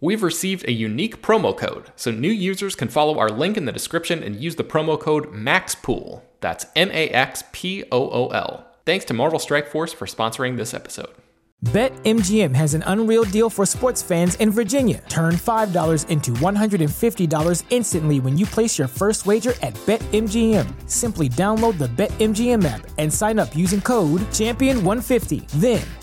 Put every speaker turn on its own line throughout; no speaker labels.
We've received a unique promo code, so new users can follow our link in the description and use the promo code MAXPOOL. That's M A X P O O L. Thanks to Marvel Strike Force for sponsoring this episode.
BetMGM has an unreal deal for sports fans in Virginia. Turn $5 into $150 instantly when you place your first wager at BetMGM. Simply download the BetMGM app and sign up using code Champion150. Then,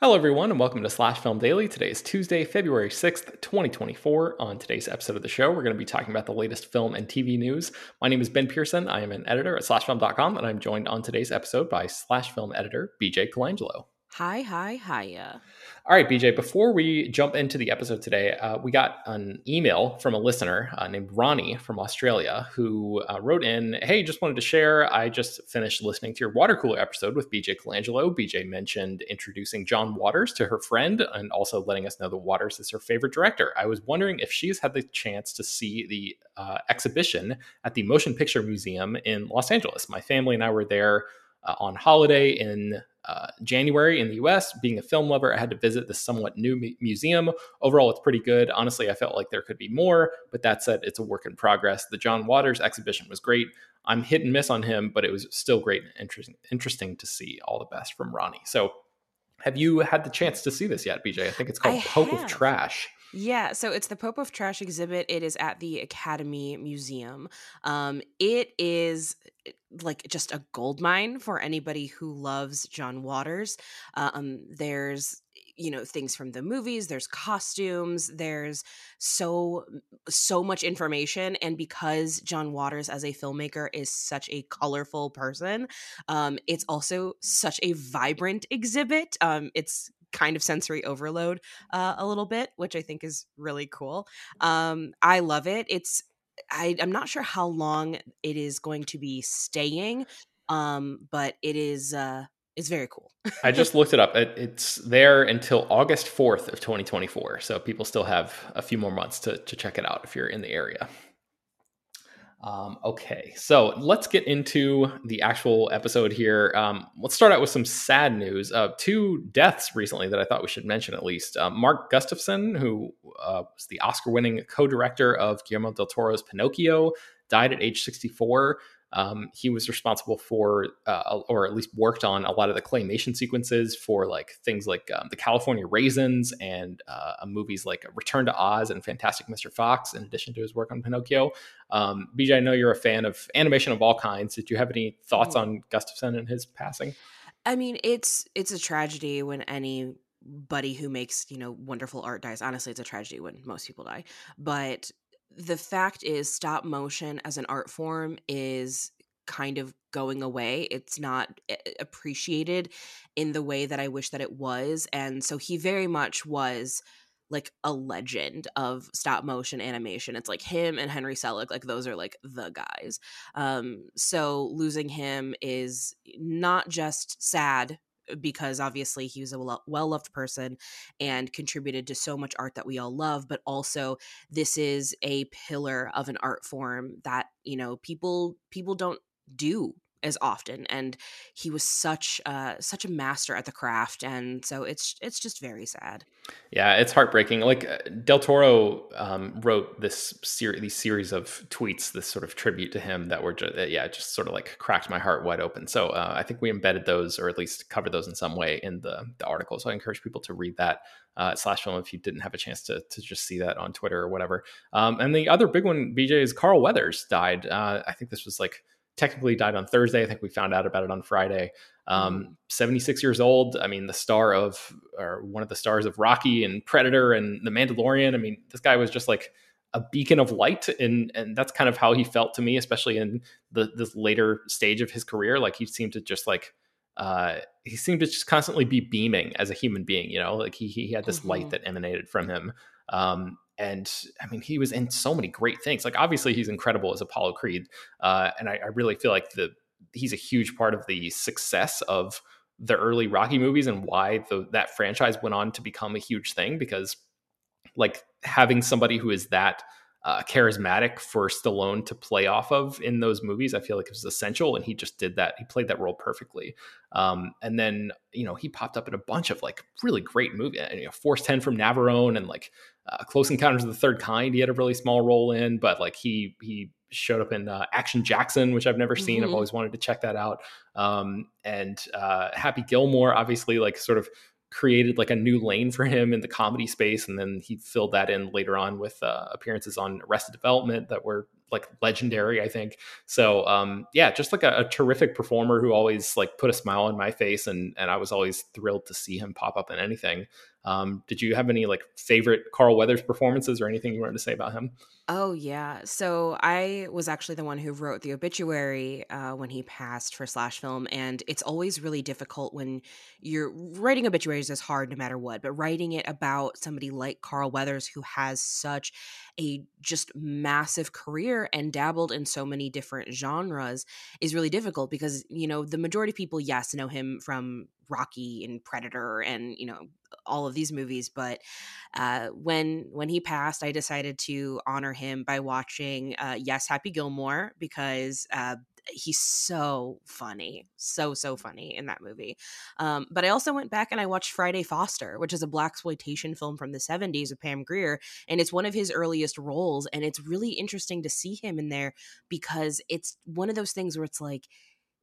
Hello, everyone, and welcome to Slash Film Daily. Today is Tuesday, February 6th, 2024. On today's episode of the show, we're going to be talking about the latest film and TV news. My name is Ben Pearson. I am an editor at slashfilm.com, and I'm joined on today's episode by Slash Film editor BJ Colangelo.
Hi, hi, hiya.
All right, BJ, before we jump into the episode today, uh, we got an email from a listener uh, named Ronnie from Australia who uh, wrote in Hey, just wanted to share. I just finished listening to your water cooler episode with BJ Colangelo. BJ mentioned introducing John Waters to her friend and also letting us know that Waters is her favorite director. I was wondering if she's had the chance to see the uh, exhibition at the Motion Picture Museum in Los Angeles. My family and I were there uh, on holiday in uh, January in the US. Being a film lover, I had to visit this somewhat new mu- museum. Overall, it's pretty good. Honestly, I felt like there could be more, but that said, it's a work in progress. The John Waters exhibition was great. I'm hit and miss on him, but it was still great and interesting, interesting to see. All the best from Ronnie. So, have you had the chance to see this yet, BJ? I think it's called
I
Pope
have.
of Trash.
Yeah, so it's the Pope of Trash exhibit. It is at the Academy Museum. Um, it is eh, like just a gold mine for anybody who loves John Waters. Um, there's you know things from the movies there's costumes there's so so much information and because john waters as a filmmaker is such a colorful person um it's also such a vibrant exhibit um it's kind of sensory overload uh, a little bit which i think is really cool um i love it it's I, i'm not sure how long it is going to be staying um but it is uh it's very cool
I just looked it up. It, it's there until August 4th of 2024. So people still have a few more months to, to check it out if you're in the area. Um, okay, so let's get into the actual episode here. Um, let's start out with some sad news. Uh, two deaths recently that I thought we should mention at least. Uh, Mark Gustafson, who uh, was the Oscar winning co director of Guillermo del Toro's Pinocchio, died at age 64. Um, he was responsible for, uh, or at least worked on, a lot of the claymation sequences for like things like um, the California Raisins and uh, movies like Return to Oz and Fantastic Mr. Fox. In addition to his work on Pinocchio, um, BJ, I know you're a fan of animation of all kinds. Did you have any thoughts on Gustafson and his passing?
I mean, it's it's a tragedy when anybody who makes you know wonderful art dies. Honestly, it's a tragedy when most people die. But the fact is, stop motion as an art form is kind of going away. It's not appreciated in the way that I wish that it was, and so he very much was like a legend of stop motion animation. It's like him and Henry Selick, like those are like the guys. Um, so losing him is not just sad because obviously he was a well loved person and contributed to so much art that we all love but also this is a pillar of an art form that you know people people don't do as often and he was such uh such a master at the craft and so it's it's just very sad.
Yeah it's heartbreaking like uh, del toro um, wrote this series these series of tweets this sort of tribute to him that were just yeah just sort of like cracked my heart wide open so uh, i think we embedded those or at least covered those in some way in the, the article so i encourage people to read that uh, slash film if you didn't have a chance to, to just see that on twitter or whatever um, and the other big one bj is carl weathers died uh, i think this was like technically died on Thursday. I think we found out about it on Friday. Um, mm-hmm. 76 years old. I mean, the star of, or one of the stars of Rocky and Predator and The Mandalorian. I mean, this guy was just like a beacon of light, and and that's kind of how he felt to me, especially in the this later stage of his career. Like he seemed to just like. Uh, he seemed to just constantly be beaming as a human being, you know, like he he had this mm-hmm. light that emanated from him. Um, and I mean, he was in so many great things. Like obviously, he's incredible as Apollo Creed, uh, and I, I, really feel like the he's a huge part of the success of the early Rocky movies and why the, that franchise went on to become a huge thing. Because like having somebody who is that uh, charismatic for Stallone to play off of in those movies. I feel like it was essential, and he just did that. He played that role perfectly. Um, and then you know he popped up in a bunch of like really great movies. You know, Force Ten from Navarone and like uh, Close Encounters of the Third Kind. He had a really small role in, but like he he showed up in uh, Action Jackson, which I've never seen. Mm-hmm. I've always wanted to check that out. Um, and uh, Happy Gilmore, obviously, like sort of created like a new lane for him in the comedy space and then he filled that in later on with uh, appearances on arrested development that were like legendary i think. So um yeah just like a, a, terrific performer who always like put a smile on my face and and i was always thrilled to see him pop up in anything. Um did you have any like favorite carl weathers performances or anything you wanted to say about him?
Oh yeah. So I was actually the one who wrote the obituary uh, when he passed for Slash Film, and it's always really difficult when you're writing obituaries is hard no matter what, but writing it about somebody like Carl Weathers who has such a just massive career and dabbled in so many different genres is really difficult because you know the majority of people yes know him from Rocky and Predator and you know all of these movies but uh, when when he passed I decided to honor him by watching uh, Yes Happy Gilmore because uh, he's so funny, so so funny in that movie. Um, but I also went back and I watched Friday Foster, which is a blaxploitation film from the '70s with Pam Grier, and it's one of his earliest roles, and it's really interesting to see him in there because it's one of those things where it's like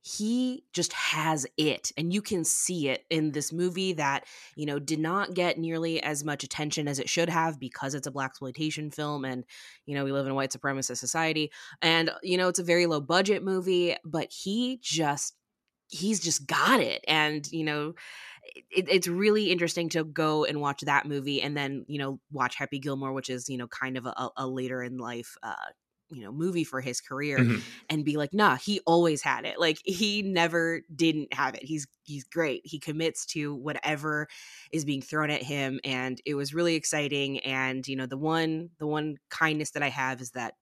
he just has it and you can see it in this movie that you know did not get nearly as much attention as it should have because it's a blaxploitation film and you know we live in a white supremacist society. And you know it's a very low budget movie but he just he's just got it. And you know it, it's really interesting to go and watch that movie and then you know watch happy gilmore which is you know kind of a, a later in life uh, you know movie for his career mm-hmm. and be like nah he always had it. Like he never didn't have it. He's he's great. He commits to whatever is being thrown at him and it was really exciting and you know the one the one kindness that i have is that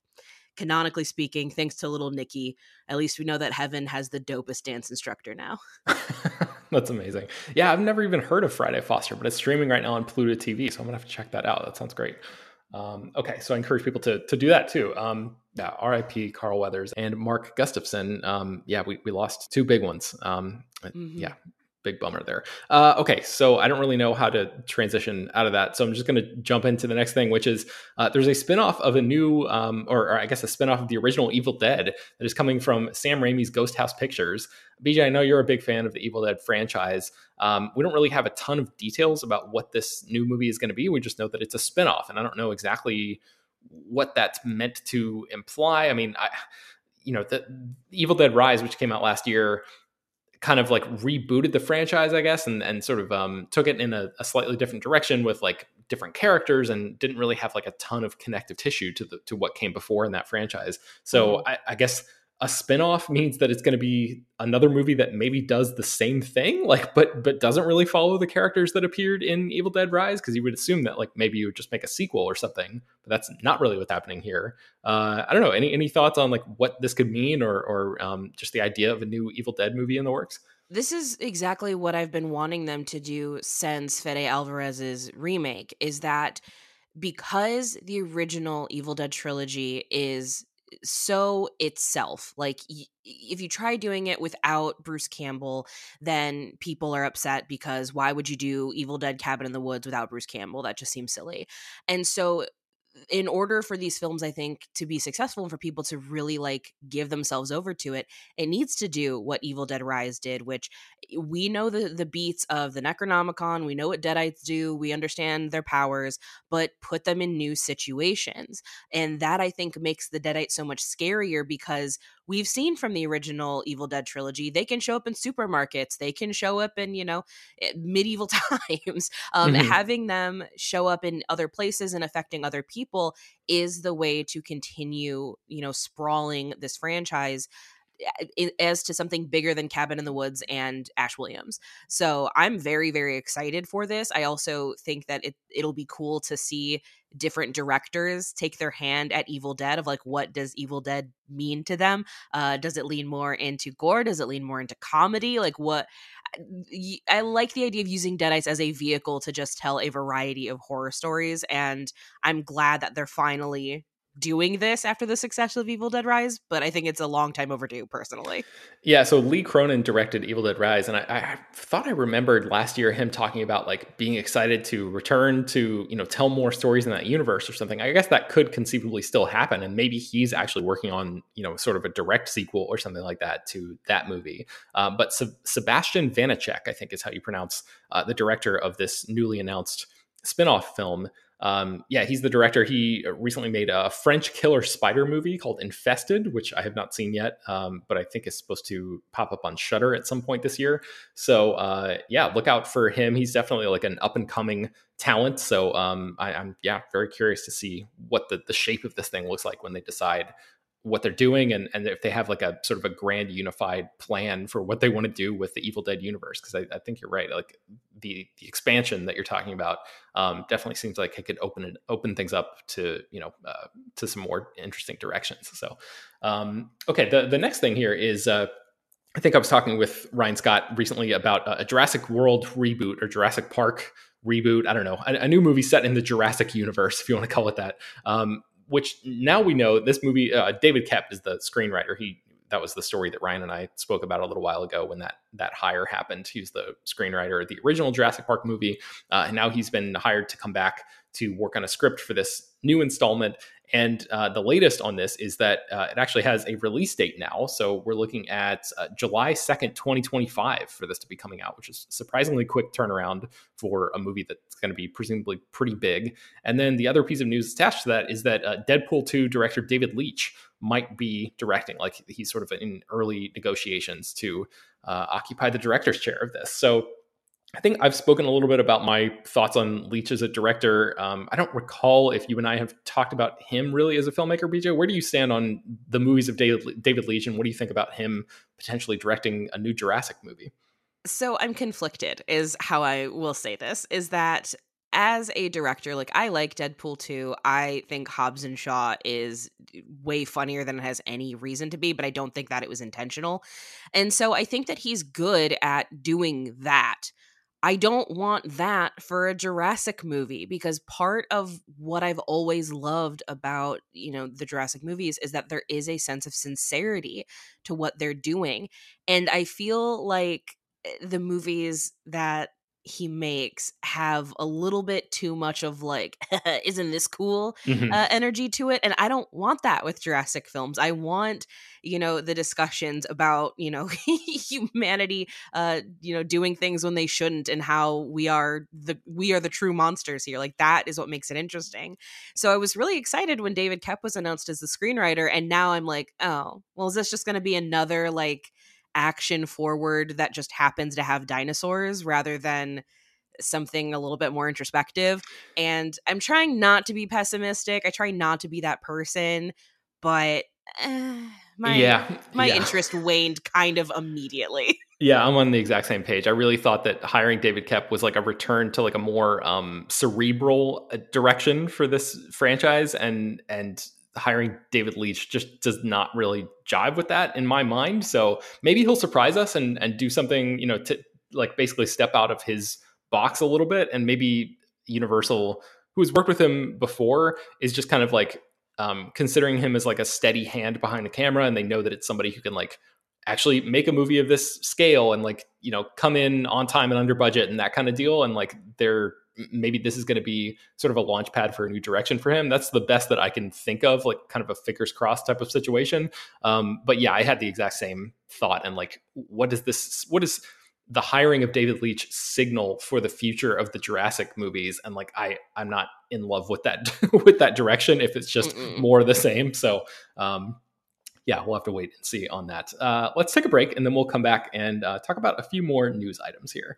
canonically speaking thanks to little nicky at least we know that heaven has the dopest dance instructor now.
That's amazing. Yeah i've never even heard of friday foster but it's streaming right now on pluto tv so i'm gonna have to check that out. That sounds great um, okay, so I encourage people to to do that too. Um, yeah, R.I.P. Carl Weathers and Mark Gustafson. Um, yeah, we, we lost two big ones. Um, mm-hmm. Yeah, big bummer there. Uh, okay, so I don't really know how to transition out of that, so I'm just going to jump into the next thing, which is uh, there's a spinoff of a new, um, or, or, I guess a spinoff of the original Evil Dead that is coming from Sam Raimi's Ghost House Pictures. BJ, I know you're a big fan of the Evil Dead franchise. Um, we don't really have a ton of details about what this new movie is going to be. We just know that it's a spinoff, and I don't know exactly what that's meant to imply. I mean, I, you know, the Evil Dead Rise, which came out last year kind of like rebooted the franchise, I guess, and and sort of um, took it in a, a, slightly different direction with like different characters, and didn't really have like a ton of connective tissue to the to what came before in that franchise. So mm-hmm. I, I, guess a spin-off means that it's going to be another movie that maybe does the same thing like but but doesn't really follow the characters that appeared in evil dead rise because you would assume that like maybe you would just make a sequel or something but that's not really what's happening here. Uh, i don't know any any thoughts on like what this could mean or or um, just the idea of a new evil dead movie in the works?
This is exactly what I've been wanting them to do since Fede Alvarez's remake is that because the original Evil Dead trilogy is so itself. Like y- if you try doing it without Bruce Campbell, then people are upset because why would you do Evil Dead Cabin in the Woods without Bruce Campbell? That just seems silly. And so in order for these films i think to be successful and for people to really like give themselves over to it it needs to do what evil dead rise did which eh, we know the the beats of the necronomicon we know what deadites do we understand their powers but put them in new situations. And that i think makes the deadite so much scarier because we've seen from the original Evil Dead trilogy, they can show up in supermarkets, they can show up in, you know, eh, medieval times. Um, mm-hmm. Having them show up in other places and affecting other people is the way to continue, you know, sprawling this franchise as to something bigger than Cabin in the Woods and Ash Williams. So I'm very very excited for this. I also think that it it'll be cool to see different directors take their hand at Evil Dead of like what does Evil Dead mean to them? Uh, does it lean more into gore? Does it lean more into comedy? Like what? I like the idea of using Deadites as a vehicle to just tell a variety of horror stories, and I'm glad that they're finally doing this after the success of Evil Dead Rise, but I think it's a long time overdue personally.
Yeah, so Lee Cronin directed Evil Dead Rise, and I, I, thought I remembered last year him talking about like being excited to return to, you know, tell more stories in that universe or something. I guess that could conceivably still happen, and maybe he's actually working on, you know, sort of a direct sequel or something like that to that movie. Um, but Se- Sebastian Vaniček, I think is how you pronounce uh, the director of this newly announced spin-off film um, yeah, he's the director. He recently made a French killer spider movie called Infested, which I have not seen yet, um, but I think is supposed to pop up on Shudder at some point this year. So uh, yeah, look out for him. He's definitely like an up and coming talent. So um, I, am yeah very curious to see what the the shape of this thing looks like when they decide what they're doing and, and if they have like a sort of a grand unified plan for what they want to do with the Evil Dead universe. Because I, I, think you're right. Like the the expansion that you're talking about um, definitely seems like it could open it open things up to you know uh, to some more interesting directions. So um, okay, the the next thing here is. Uh, I think I was talking with Ryan Scott recently about a Jurassic World reboot or Jurassic Park reboot. I don't know, a, a, new movie set in the Jurassic universe, if you want to call it that. Um, which now we know this movie. Uh, David Koepp is the screenwriter. He that was the story that Ryan and I spoke about a little while ago when that that hire happened. He's the screenwriter of the original Jurassic Park movie, uh, and now he's been hired to come back to work on a script for this new installment. And uh, the latest on this is that uh, it actually has a release date now. So we're looking at uh, July 2nd, 2025 for this to be coming out, which is surprisingly quick turnaround for a movie that's going to be presumably pretty big. And then the other piece of news attached to that is that uh, Deadpool 2 director David Leitch might be directing. Like he's sort of in early negotiations to uh, occupy the director's chair of this. So I think I've spoken a little bit about my thoughts on Leitch as a director. Um, I don't recall if you and I have talked about him really as a filmmaker, BJ. Where do you stand on the movies of David, David Leitch, and what do you think about him potentially directing a new Jurassic movie?
So I'm conflicted, is how I will say this. Is that as a director, like I like Deadpool 2. I think Hobbs and Shaw is way funnier than it has any reason to be, but I don't think that it was intentional. And so I think that he's good at doing that. I don't want that for a Jurassic movie because part of what I've always loved about, you know, the Jurassic movies is that there is a sense of sincerity to what they're doing. And I feel like eh, the movies that he makes have a little bit too much of like isn't this cool mm-hmm. uh, energy to it and i don't want that with jurassic films i want you know the discussions about you know humanity uh you know doing things when they shouldn't and how we are the we are the true monsters here like that is what makes it interesting so i was really excited when david koepp was announced as the screenwriter and now i'm like oh well is this just going to be another like action forward that just happens to have dinosaurs rather than something a little bit more introspective. And I'm trying not to be pessimistic. I try not to be that person, but eh, my
yeah,
my
yeah.
interest waned kind of immediately.
Yeah, I'm on the exact same page. I really thought that hiring David Koepp was like a return to like a more um, cerebral uh, direction for this franchise, and and hiring David Leitch just does not really jive with that in my mind. So maybe he'll surprise us and and do something, you know, to like basically step out of his box a little bit, and maybe Universal, who has worked with him before, is just kind of like um, considering him as like a steady hand behind the camera, and they know that it's somebody who can like actually make a movie of this scale and like you know come in on time and under budget and that kind of deal and like they're maybe this is going to be sort of a launch pad for a new direction for him that's the best that i can think of like kind of a fingers crossed type of situation um, but yeah i had the exact same thought and like what does this what is the hiring of david leitch signal for the future of the jurassic movies and like i i'm not in love with that with that direction if it's just
Mm-mm.
more of the same so um yeah, we'll have to wait and see on that. Uh, let's take a break and then we'll come back and uh, talk about a few more news items here.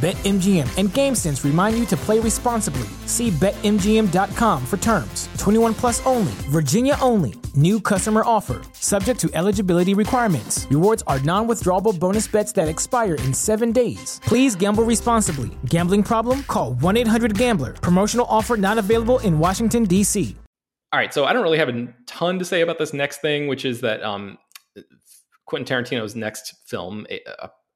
BetMGM and GameSense remind you to play responsibly. See BetMGM.com for terms. 21 plus only, Virginia only. New customer offer, subject to eligibility requirements. Rewards are non withdrawable bonus bets that expire in seven days. Please gamble responsibly. Gambling problem? Call 1 800 Gambler. Promotional offer not available in Washington, D.C.
All right, so I don't really have a ton to say about this next thing, which is that um, Quentin Tarantino's next film,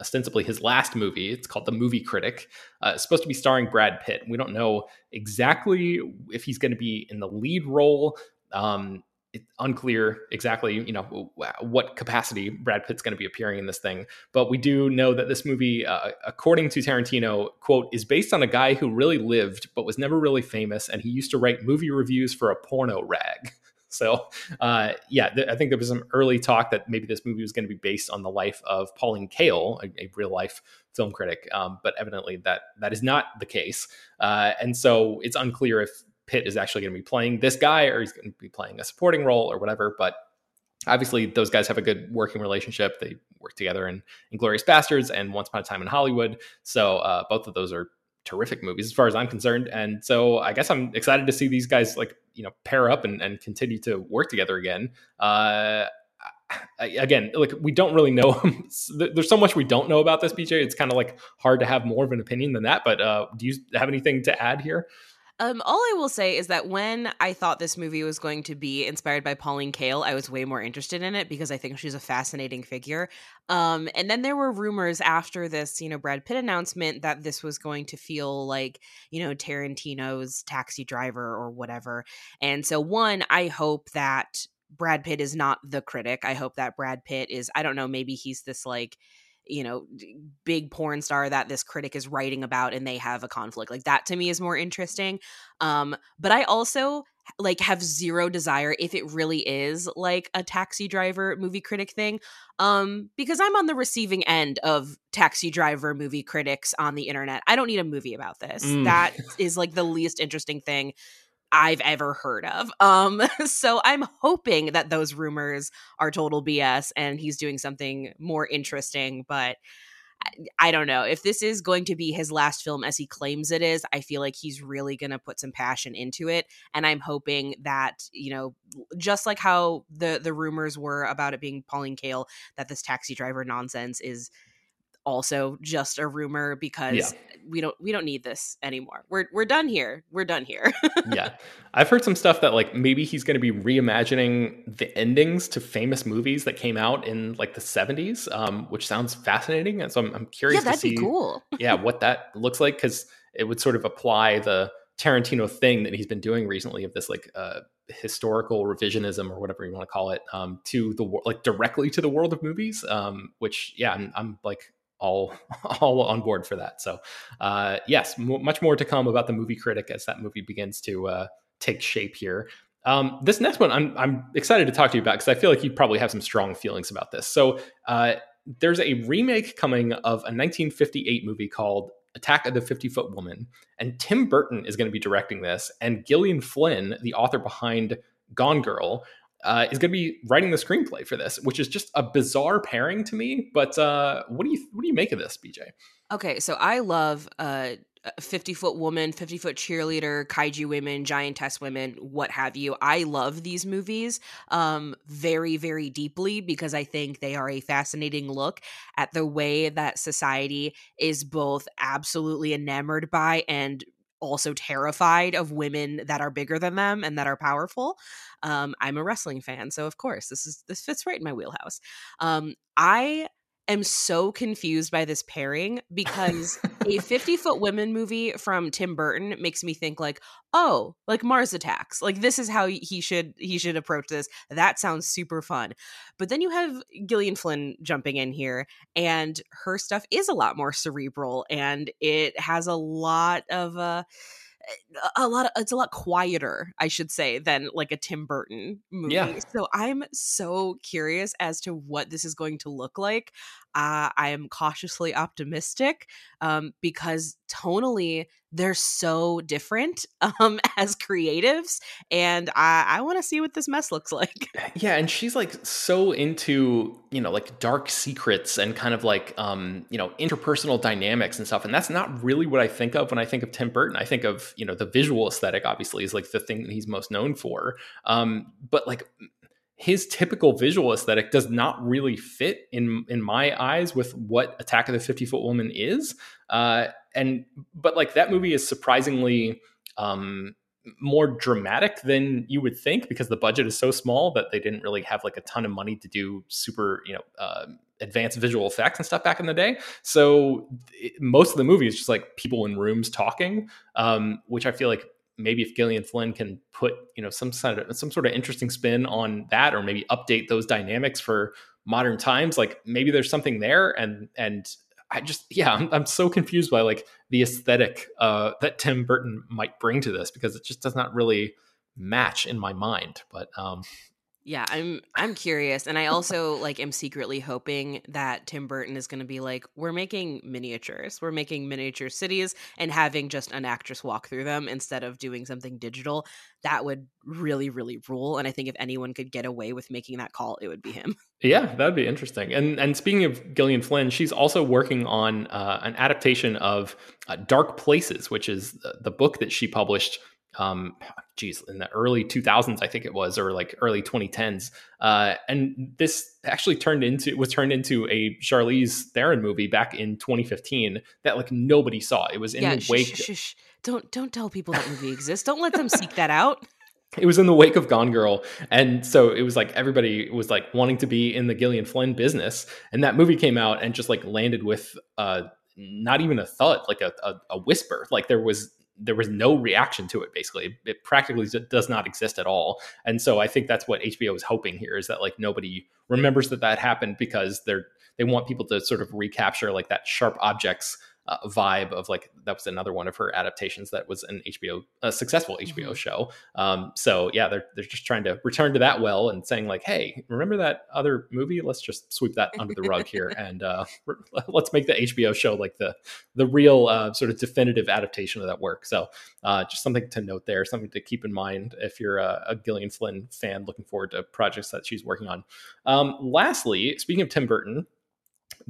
ostensibly his last movie, it's called The Movie Critic, uh, it's supposed to be starring Brad Pitt. We don't know exactly if he's going to be in the lead role. Um, it's unclear exactly, you know, what capacity Brad Pitt's going to be appearing in this thing. But we do know that this movie, uh, according to Tarantino, quote, is based on a guy who really lived but was never really famous, and he used to write movie reviews for a porno rag. So, uh, yeah, th- I think there was some early talk that maybe this movie was going to be based on the life of Pauline Kael, a, a real life film critic. Um, but evidently, that that is not the case, uh, and so it's unclear if Pitt is actually going to be playing this guy or he's going to be playing a supporting role or whatever. But obviously, those guys have a good working relationship. They work together in Inglourious Basterds and Once Upon a Time in Hollywood. So uh, both of those are terrific movies as far as I'm concerned. And so I guess I'm excited to see these guys like, you know, pair up and, and continue to work together again. Uh, again, like we don't really know. There's so much we don't know about this, BJ. It's kind of like hard to have more of an opinion than that. But uh, do you have anything to add here?
Um, all I will say is that when I thought this movie was going to be inspired by Pauline Kael, I was way more interested in it because I think she's a fascinating figure. Um, and then there were rumors after this, you know, Brad Pitt announcement that this was going to feel like, you know, Tarantino's Taxi Driver or whatever. And so, one, I hope that Brad Pitt is not the critic. I hope that Brad Pitt is, I don't know, maybe he's this like you know big porn star that this critic is writing about and they have a conflict like that to me is more interesting um but i also like have zero desire if it really is like a taxi driver movie critic thing um because i'm on the receiving end of taxi driver movie critics on the internet i don't need a movie about this
Mm.
that is like the least interesting thing I've ever heard of. Um, so I'm hoping that those rumors are total BS and he's doing something more interesting, but I- I don't know. If this is going to be his last film as he claims it is, I feel like he's really going to put some passion into it and I'm hoping that, you know, just like how the the rumors were about it being Pauline Kael that this taxi driver nonsense is also just a rumor because
Yeah.
we don't we don't need this anymore. We're we're done here. We're done here.
yeah. I've heard some stuff that like maybe he's going to be reimagining the endings to famous movies that came out in like the 70s, um, which sounds fascinating. And so I'm, I'm curious to
that'd
see
be cool.
yeah, what that looks like because it would sort of apply the Tarantino thing that he's been doing recently of this like uh, historical revisionism or whatever you want to call it um, to the like directly to the world of movies. Um, which yeah, I'm, I'm like all all on board for that. So uh, yes, m- much more to come about the movie critic as that movie begins to uh, take shape here. Um, this next one, I'm I'm excited to talk to you about because I feel like you probably have some strong feelings about this. So uh, there's a remake coming of a 1958 movie called Attack of the 50 Foot Woman, and Tim Burton is going to be directing this, and Gillian Flynn, the author behind Gone Girl, uh, is going to be writing the screenplay for this, which is just a bizarre pairing to me. But uh, what do you what do you make of this, BJ?
Okay, so I love uh, 50 foot woman, 50 foot cheerleader, kaiju women, giantess women, what have you. I love these movies um, very, very deeply because I think they are a fascinating look at the way that society is both absolutely enamored by and also terrified of women that are bigger than them and that are powerful. Um, I'm a wrestling fan, so of course this is this fits right in my wheelhouse. Um, I am so confused by this pairing because a 50 foot women movie from Tim Burton makes me think like, oh, like Mars Attacks. Like this is how he should he should approach this. That sounds super fun. But then you have Gillian Flynn jumping in here and her stuff is a lot more cerebral and it has a lot of uh a lot of, it's a lot quieter i should say than like a tim burton movie yeah. so i'm so curious as to what this is going to look like uh, i am cautiously optimistic um, because tonally they're so different um, as creatives and i, I want to see what this mess looks like.
Yeah and she's like so into you know like dark secrets and kind of like um, you know interpersonal dynamics and stuff and that's not really what i think of when i think of tim burton. I think of you know the visual aesthetic obviously is like the thing that he's most known for um, but like his typical visual aesthetic does not really fit in in my eyes with what Attack of the 50 Foot Woman is. Uh, and but like that movie is surprisingly um, more dramatic than you would think because the budget is so small that they didn't really have like a ton of money to do super you know uh, advanced visual effects and stuff back in the day. So it, most of the movie is just like people in rooms talking, um, which I feel like maybe if Gillian Flynn can put you know some sort of some sort of interesting spin on that, or maybe update those dynamics for modern times, like maybe there's something there. And and I just yeah, I'm, I'm so confused by like the aesthetic uh, that Tim Burton might bring to this because it just does not really match in my mind. But um,
yeah, I'm I'm curious and I also like am secretly hoping that Tim Burton is going to be like we're making miniatures. We're making miniature cities and having just an actress walk through them instead of doing something digital. That would really really rule and I think if anyone could get away with making that call, it would be him.
Yeah, that'd be interesting. And and speaking of Gillian Flynn, she's also working on uh, an adaptation of uh, Dark Places, which is the, the book that she published um geez in the early 2000s i think it was or like early 2010s uh and this actually turned into was turned into a charlize theron movie back in 2015 that like nobody saw it was in yeah, the wake
shh, shh. don't don't tell people that movie exists don't let them seek that out
it was in the wake of Gone Girl, and so it was like everybody was like wanting to be in the Gillian Flynn business, and that movie came out and just like landed with uh, not even a thud, like a, a, a whisper. Like there was there was no reaction to it basically. It practically does not exist at all. And so i think that's what hbo is hoping here is that like nobody remembers that that happened because they're they want people to sort of recapture like that sharp objects uh, vibe of like that was another one of her adaptations that was an HBO a successful HBO mm-hmm. show. Um, so yeah, they're they're just trying to return to that well and saying like, hey, remember that other movie? Let's just sweep that under the rug here and uh, let's make the HBO show like the the real uh, sort of definitive adaptation of that work. So uh, just something to note there, something to keep in mind if you're a, a Gillian Flynn fan looking forward to projects that she's working on. Um, lastly, speaking of Tim Burton,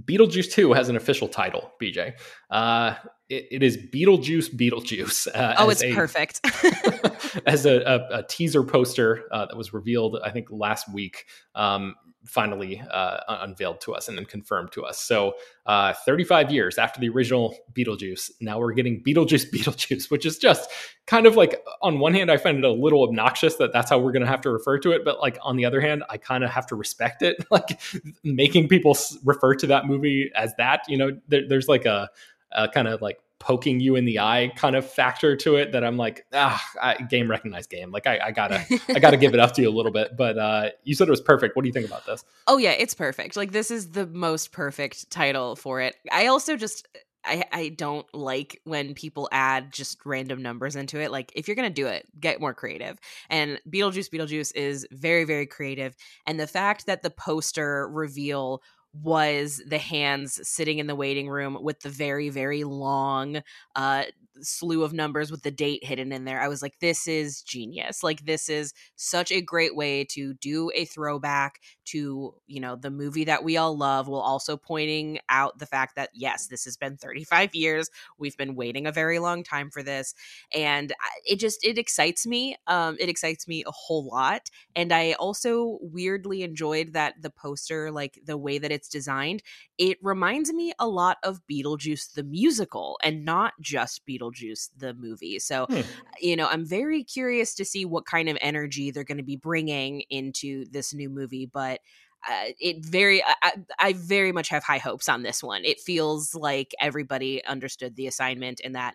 Beetlejuice 2 has an official title, BJ. Uh, it, it is Beetlejuice Beetlejuice.
Uh, oh, it's a, perfect.
as a, a, a, teaser poster uh, that was revealed, I think, last week. Um, finally uh, unveiled to us and then confirmed to us. So, uh, 35 years after the original Beetlejuice, now we're getting Beetlejuice Beetlejuice, which is just kind of like, on one hand, I find it a little obnoxious that that's how we're going to have to refer to it. But, like, on the other hand, I kind of have to respect it. Like, making people refer to that movie as that, you know, there, there's like a, a kind of like poking you in the eye kind of factor to it that I'm like, ah, I, game recognized game. Like I, I gotta, I gotta give it up to you a little bit. But uh, you said it was perfect. What do you think about this?
Oh yeah, it's perfect. Like this is the most perfect title for it. I also just I, I don't like when people add just random numbers into it. Like, if you're going to do it, get more creative. And Beetlejuice, Beetlejuice is very, very creative. And the fact that the poster reveal was the hands sitting in the waiting room with the very, very long uh, slew of numbers with the date hidden in there. I was like, this is genius. Like, this is such a great way to do a throwback to, you know, the movie that we all love, while also pointing out the fact that, yes, this has been 35 years. We've been waiting a very long time for this. And it just, it excites me. Um, it excites me a whole lot. And I also weirdly enjoyed that the poster, like the way that it's designed, it reminds me a lot of Beetlejuice the musical and not just Beetlejuice Beetlejuice the movie. So, hmm. you know, I'm very curious to see what kind of energy they're going to be bringing into this new movie, but uh, it very I, I, very much have high hopes on this one it feels like everybody understood the assignment and that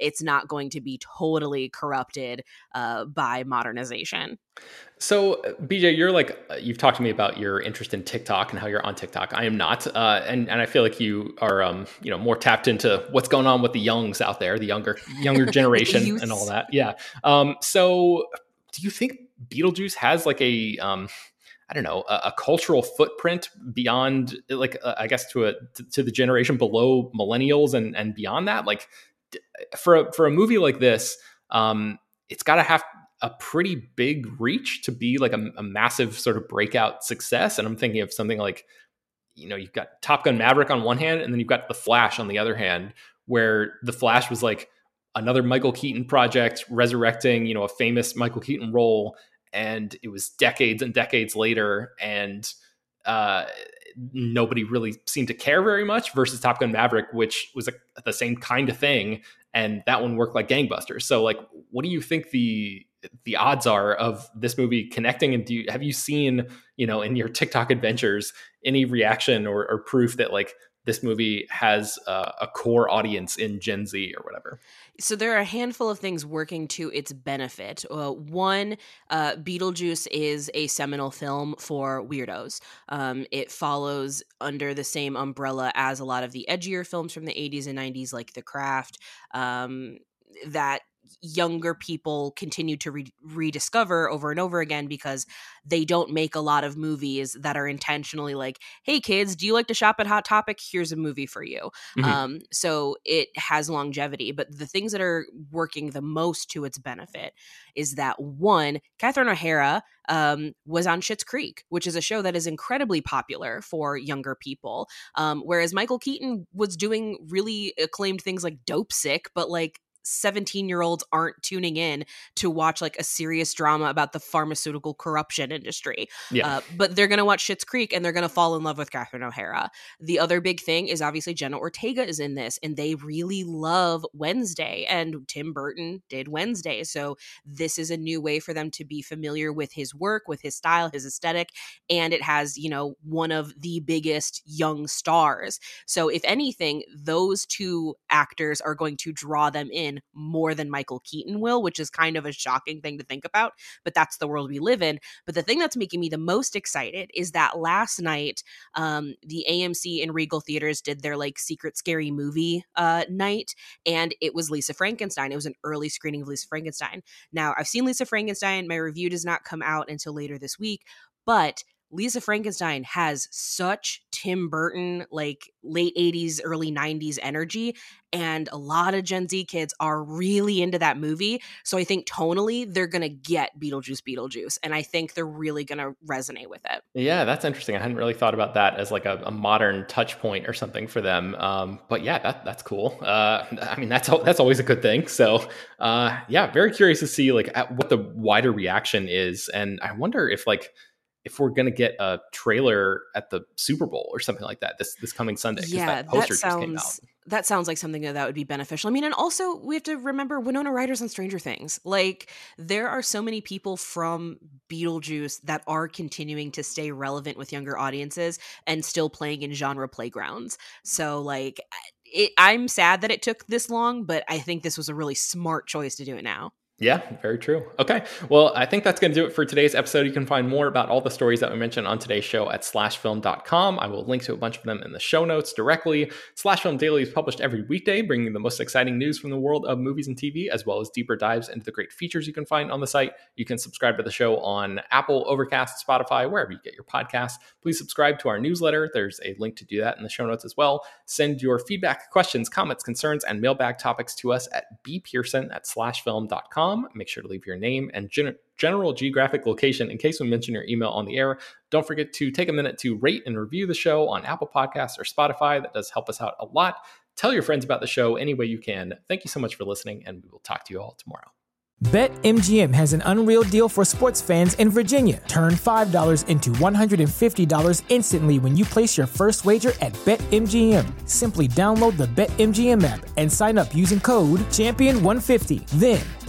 it's not going to be totally corrupted uh, by modernization.
So, uh, BJ, you're like uh, you've talked to me about your interest in TikTok and how you're on TikTok. I am not, uh, and and I feel like you are, um, you know, more tapped into what's going on with the youngs out there, the younger younger generation, and all that. Yeah. Um, so, do you think Beetlejuice has like a um, I don't know, a, a, cultural footprint beyond, like, uh, I guess, to a to the generation below millennials and and beyond that. Like, for a, for a movie like this, um, it's got to have a pretty big reach to be like a, a, massive sort of breakout success. And I'm thinking of something like, you know, you've got Top Gun Maverick on one hand, and then you've got The Flash on the other hand, where The Flash was like another Michael Keaton project resurrecting, you know, a famous Michael Keaton role. And it was decades and decades later. And, uh, nobody really seemed to care very much versus Top Gun Maverick, which was a, the same kind of thing, and that one worked like gangbusters. So, like, what do you think the the odds are of this movie connecting? And do you, have you seen, you know, in your TikTok adventures, any reaction or, or proof that like this movie has uh, a core audience in Gen Z or whatever.
So there are a handful of things working to its benefit. Uh, one, uh, Beetlejuice is a seminal film for weirdos. Um, it follows under the same umbrella as a lot of the edgier films from the 80s and 90s, like The Craft. Um, that younger people continue to re- rediscover over and over again because they don't make a lot of movies that are intentionally like hey kids do you like to shop at hot topic here's a movie for you mm-hmm. um, so it has longevity but the things that are working the most to its benefit is that one catherine o'hara um, was on Schitt's Creek, which is a show that is incredibly popular for younger people. Um, whereas Michael Keaton was doing really acclaimed things like Dopesick, but like 17 year olds aren't tuning in to watch like a serious drama about the pharmaceutical corruption industry. Yeah. Uh, but they're going to watch Schitt's Creek and they're going to fall in love with Catherine O'Hara. The other big thing is obviously Jenna Ortega is in this and they really love Wednesday and Tim Burton did Wednesday. So this is a new way for them to be familiar with his work, with his style, his aesthetic. And it has, you know, one of the biggest young stars. So if anything, those two actors are going to draw them in more than Michael Keaton will, which is kind of a shocking thing to think about, but that's the world we live in. But the thing that's making me the most excited is that last night, um, the AMC and Regal Theaters did their like secret scary movie uh, night, and it was Lisa Frankenstein. It was an early screening of Lisa Frankenstein. Now, I've seen Lisa Frankenstein. My review does not come out until later this week, but Lisa Frankenstein has such Tim Burton, like late 80s, early 90s energy. And a lot of Gen Z kids are really into that movie. So I think tonally, they're going to get Beetlejuice, Beetlejuice. And I think they're really going to resonate with it.
Yeah, that's interesting. I hadn't really thought about that as like a, a modern touch point or something for them. Um, but yeah, that, that's cool. Uh, I mean, that's, that's always a good thing. So uh, yeah, very curious to see like what the wider reaction is. And I wonder if like, if we're gonna get a trailer at the Super Bowl or something like that this this coming Sunday.
Yeah, that, that sounds that sounds like something that, that would be beneficial. I mean, and also we have to remember Winona Ryder's on Stranger Things. Like there are so many people from Beetlejuice that are continuing to stay relevant with younger audiences and still playing in genre playgrounds. So like it, I'm sad that it took this long, but I think this was a really smart choice to do it now.
Yeah, very true. Okay. Well, I think that's going to do it for today's episode. You can find more about all the stories that we mentioned on today's show at slashfilm.com. I will link to a bunch of them in the show notes directly. Slash Film Daily is published every weekday, bringing the most exciting news from the world of movies and TV, as well as deeper dives into the great features you can find on the site. You can subscribe to the show on Apple, Overcast, Spotify, wherever you get your podcasts. Please subscribe to our newsletter. There's a link to do that in the show notes as well. Send your feedback, questions, comments, concerns, and mailbag topics to us at bpearson at slashfilm.com Make sure to leave your name and gen- general geographic location in case we mention your email on the air. Don't forget to take a minute to rate and review the show on Apple Podcasts or Spotify. That does help us out a lot. Tell your friends about the show any way you can. Thank you so much for listening, and we will talk to you all tomorrow.
BetMGM has an unreal deal for sports fans in Virginia. Turn $5 into $150 instantly when you place your first wager at BetMGM. Simply download the BetMGM app and sign up using code Champion150. Then,